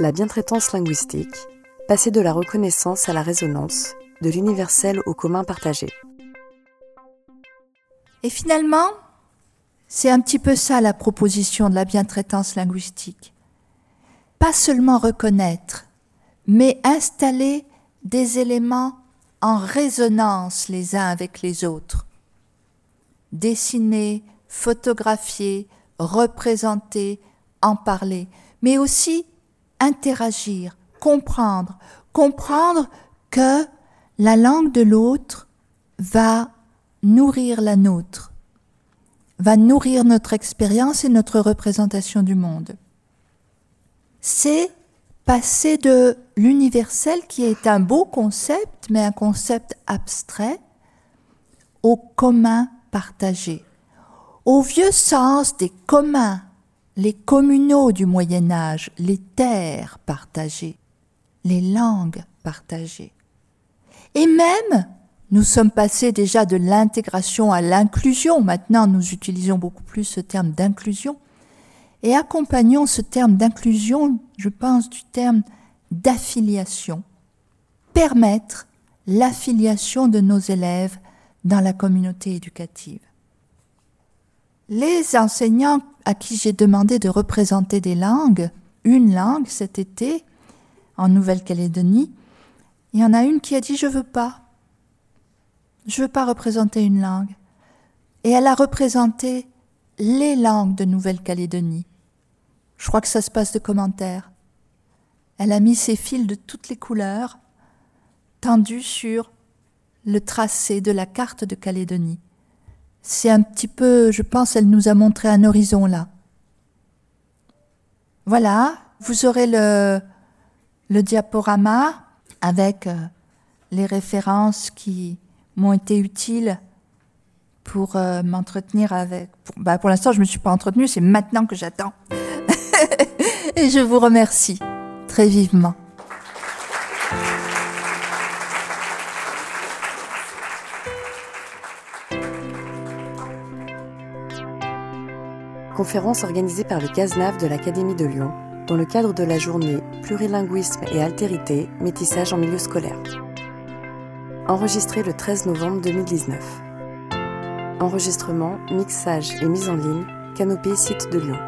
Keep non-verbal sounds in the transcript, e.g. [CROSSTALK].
La bientraitance linguistique, passer de la reconnaissance à la résonance, de l'universel au commun partagé. Et finalement, c'est un petit peu ça la proposition de la bientraitance linguistique. Pas seulement reconnaître, mais installer des éléments en résonance les uns avec les autres. Dessiner, photographier, représenter, en parler, mais aussi interagir, comprendre, comprendre que la langue de l'autre va nourrir la nôtre, va nourrir notre expérience et notre représentation du monde. C'est passer de l'universel qui est un beau concept, mais un concept abstrait, au commun partagé, au vieux sens des communs, les communaux du Moyen Âge, les terres partagées, les langues partagées. Et même, nous sommes passés déjà de l'intégration à l'inclusion, maintenant nous utilisons beaucoup plus ce terme d'inclusion, et accompagnons ce terme d'inclusion, je pense, du terme d'affiliation, permettre l'affiliation de nos élèves dans la communauté éducative. Les enseignants à qui j'ai demandé de représenter des langues, une langue cet été, en Nouvelle-Calédonie, il y en a une qui a dit je veux pas. Je veux pas représenter une langue. Et elle a représenté les langues de Nouvelle-Calédonie. Je crois que ça se passe de commentaires. Elle a mis ses fils de toutes les couleurs tendus sur le tracé de la carte de Calédonie c'est un petit peu, je pense, elle nous a montré un horizon là. Voilà, vous aurez le, le diaporama avec euh, les références qui m'ont été utiles pour euh, m'entretenir avec. Bah pour l'instant, je ne me suis pas entretenue, c'est maintenant que j'attends. [LAUGHS] Et je vous remercie très vivement. Conférence organisée par le CASNAV de l'Académie de Lyon dans le cadre de la journée Plurilinguisme et altérité, métissage en milieu scolaire. Enregistré le 13 novembre 2019. Enregistrement, mixage et mise en ligne, Canopée Site de Lyon.